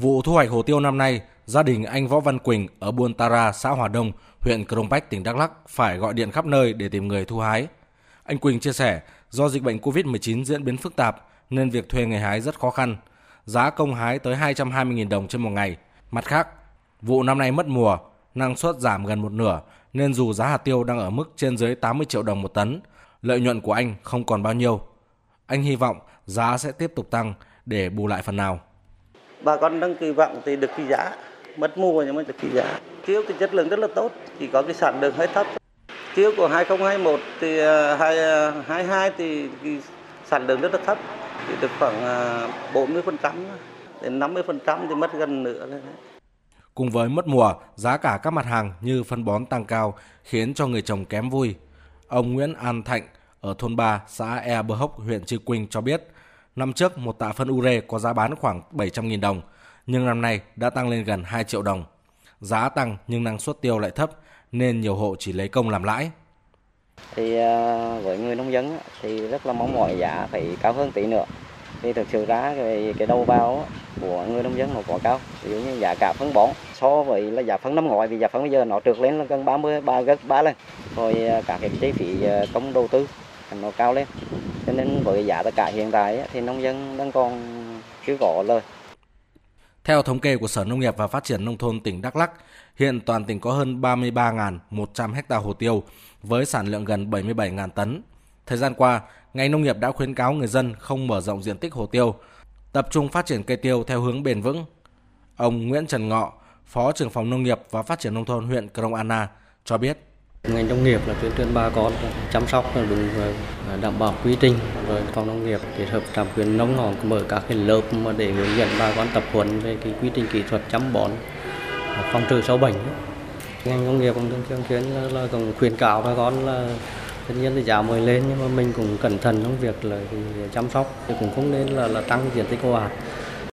Vụ thu hoạch hồ tiêu năm nay, gia đình anh Võ Văn Quỳnh ở Buôn Tara, xã Hòa Đông, huyện Crong Bách, tỉnh Đắk Lắk phải gọi điện khắp nơi để tìm người thu hái. Anh Quỳnh chia sẻ, do dịch bệnh COVID-19 diễn biến phức tạp nên việc thuê người hái rất khó khăn. Giá công hái tới 220.000 đồng trên một ngày. Mặt khác, vụ năm nay mất mùa, năng suất giảm gần một nửa nên dù giá hạt tiêu đang ở mức trên dưới 80 triệu đồng một tấn, lợi nhuận của anh không còn bao nhiêu. Anh hy vọng giá sẽ tiếp tục tăng để bù lại phần nào. Bà con đang kỳ vọng thì được cái giá, mất mùa nhưng mà được cái giá. Tiêu thì chất lượng rất là tốt, chỉ có cái sản lượng hơi thấp. Tiêu của 2021 thì à, 2022 à, thì cái sản lượng rất là thấp, thì được khoảng à, 40% đến 50% thì mất gần nửa rồi. Cùng với mất mùa, giá cả các mặt hàng như phân bón tăng cao khiến cho người trồng kém vui. Ông Nguyễn An Thạnh ở thôn 3, xã Ea Bơ Hốc, huyện Chư Quynh cho biết, năm trước một tạ phân ure có giá bán khoảng 700.000 đồng, nhưng năm nay đã tăng lên gần 2 triệu đồng. Giá tăng nhưng năng suất tiêu lại thấp nên nhiều hộ chỉ lấy công làm lãi. Thì à, với người nông dân thì rất là mong mỏi giá phải cao hơn tí nữa. Thì thực sự ra cái, cái đầu vào của người nông dân nó quá cao. Ví dụ như giá cả phân bón so với là giá phân năm ngoái vì giá phân bây giờ nó trượt lên là gần 30 ba gấp 3 lần. Rồi à, cả cái chi phí à, công đầu tư nó cao lên. Cho nên với giá tất cả hiện tại thì nông dân đang còn chưa có lời. Theo thống kê của Sở Nông nghiệp và Phát triển Nông thôn tỉnh Đắk lắc hiện toàn tỉnh có hơn 33.100 ha hồ tiêu với sản lượng gần 77.000 tấn. Thời gian qua, ngành nông nghiệp đã khuyến cáo người dân không mở rộng diện tích hồ tiêu, tập trung phát triển cây tiêu theo hướng bền vững. Ông Nguyễn Trần Ngọ, Phó trưởng phòng Nông nghiệp và Phát triển Nông thôn huyện Krông Anna cho biết. Ngành nông nghiệp là tuyên truyền bà con chăm sóc đúng đảm bảo quy trình. Rồi phòng nông nghiệp kết hợp trạm khuyến nông họ mở các cái lớp mà để hướng dẫn bà con tập huấn về cái quy trình kỹ thuật chăm bón phòng trừ sâu bệnh. Ngành nông nghiệp cũng thường xuyên là, là cũng khuyến cáo bà con là tất nhiên thì giá mới lên nhưng mà mình cũng cẩn thận trong việc là chăm sóc. Thì cũng không nên là là tăng diện tích ồ ạt.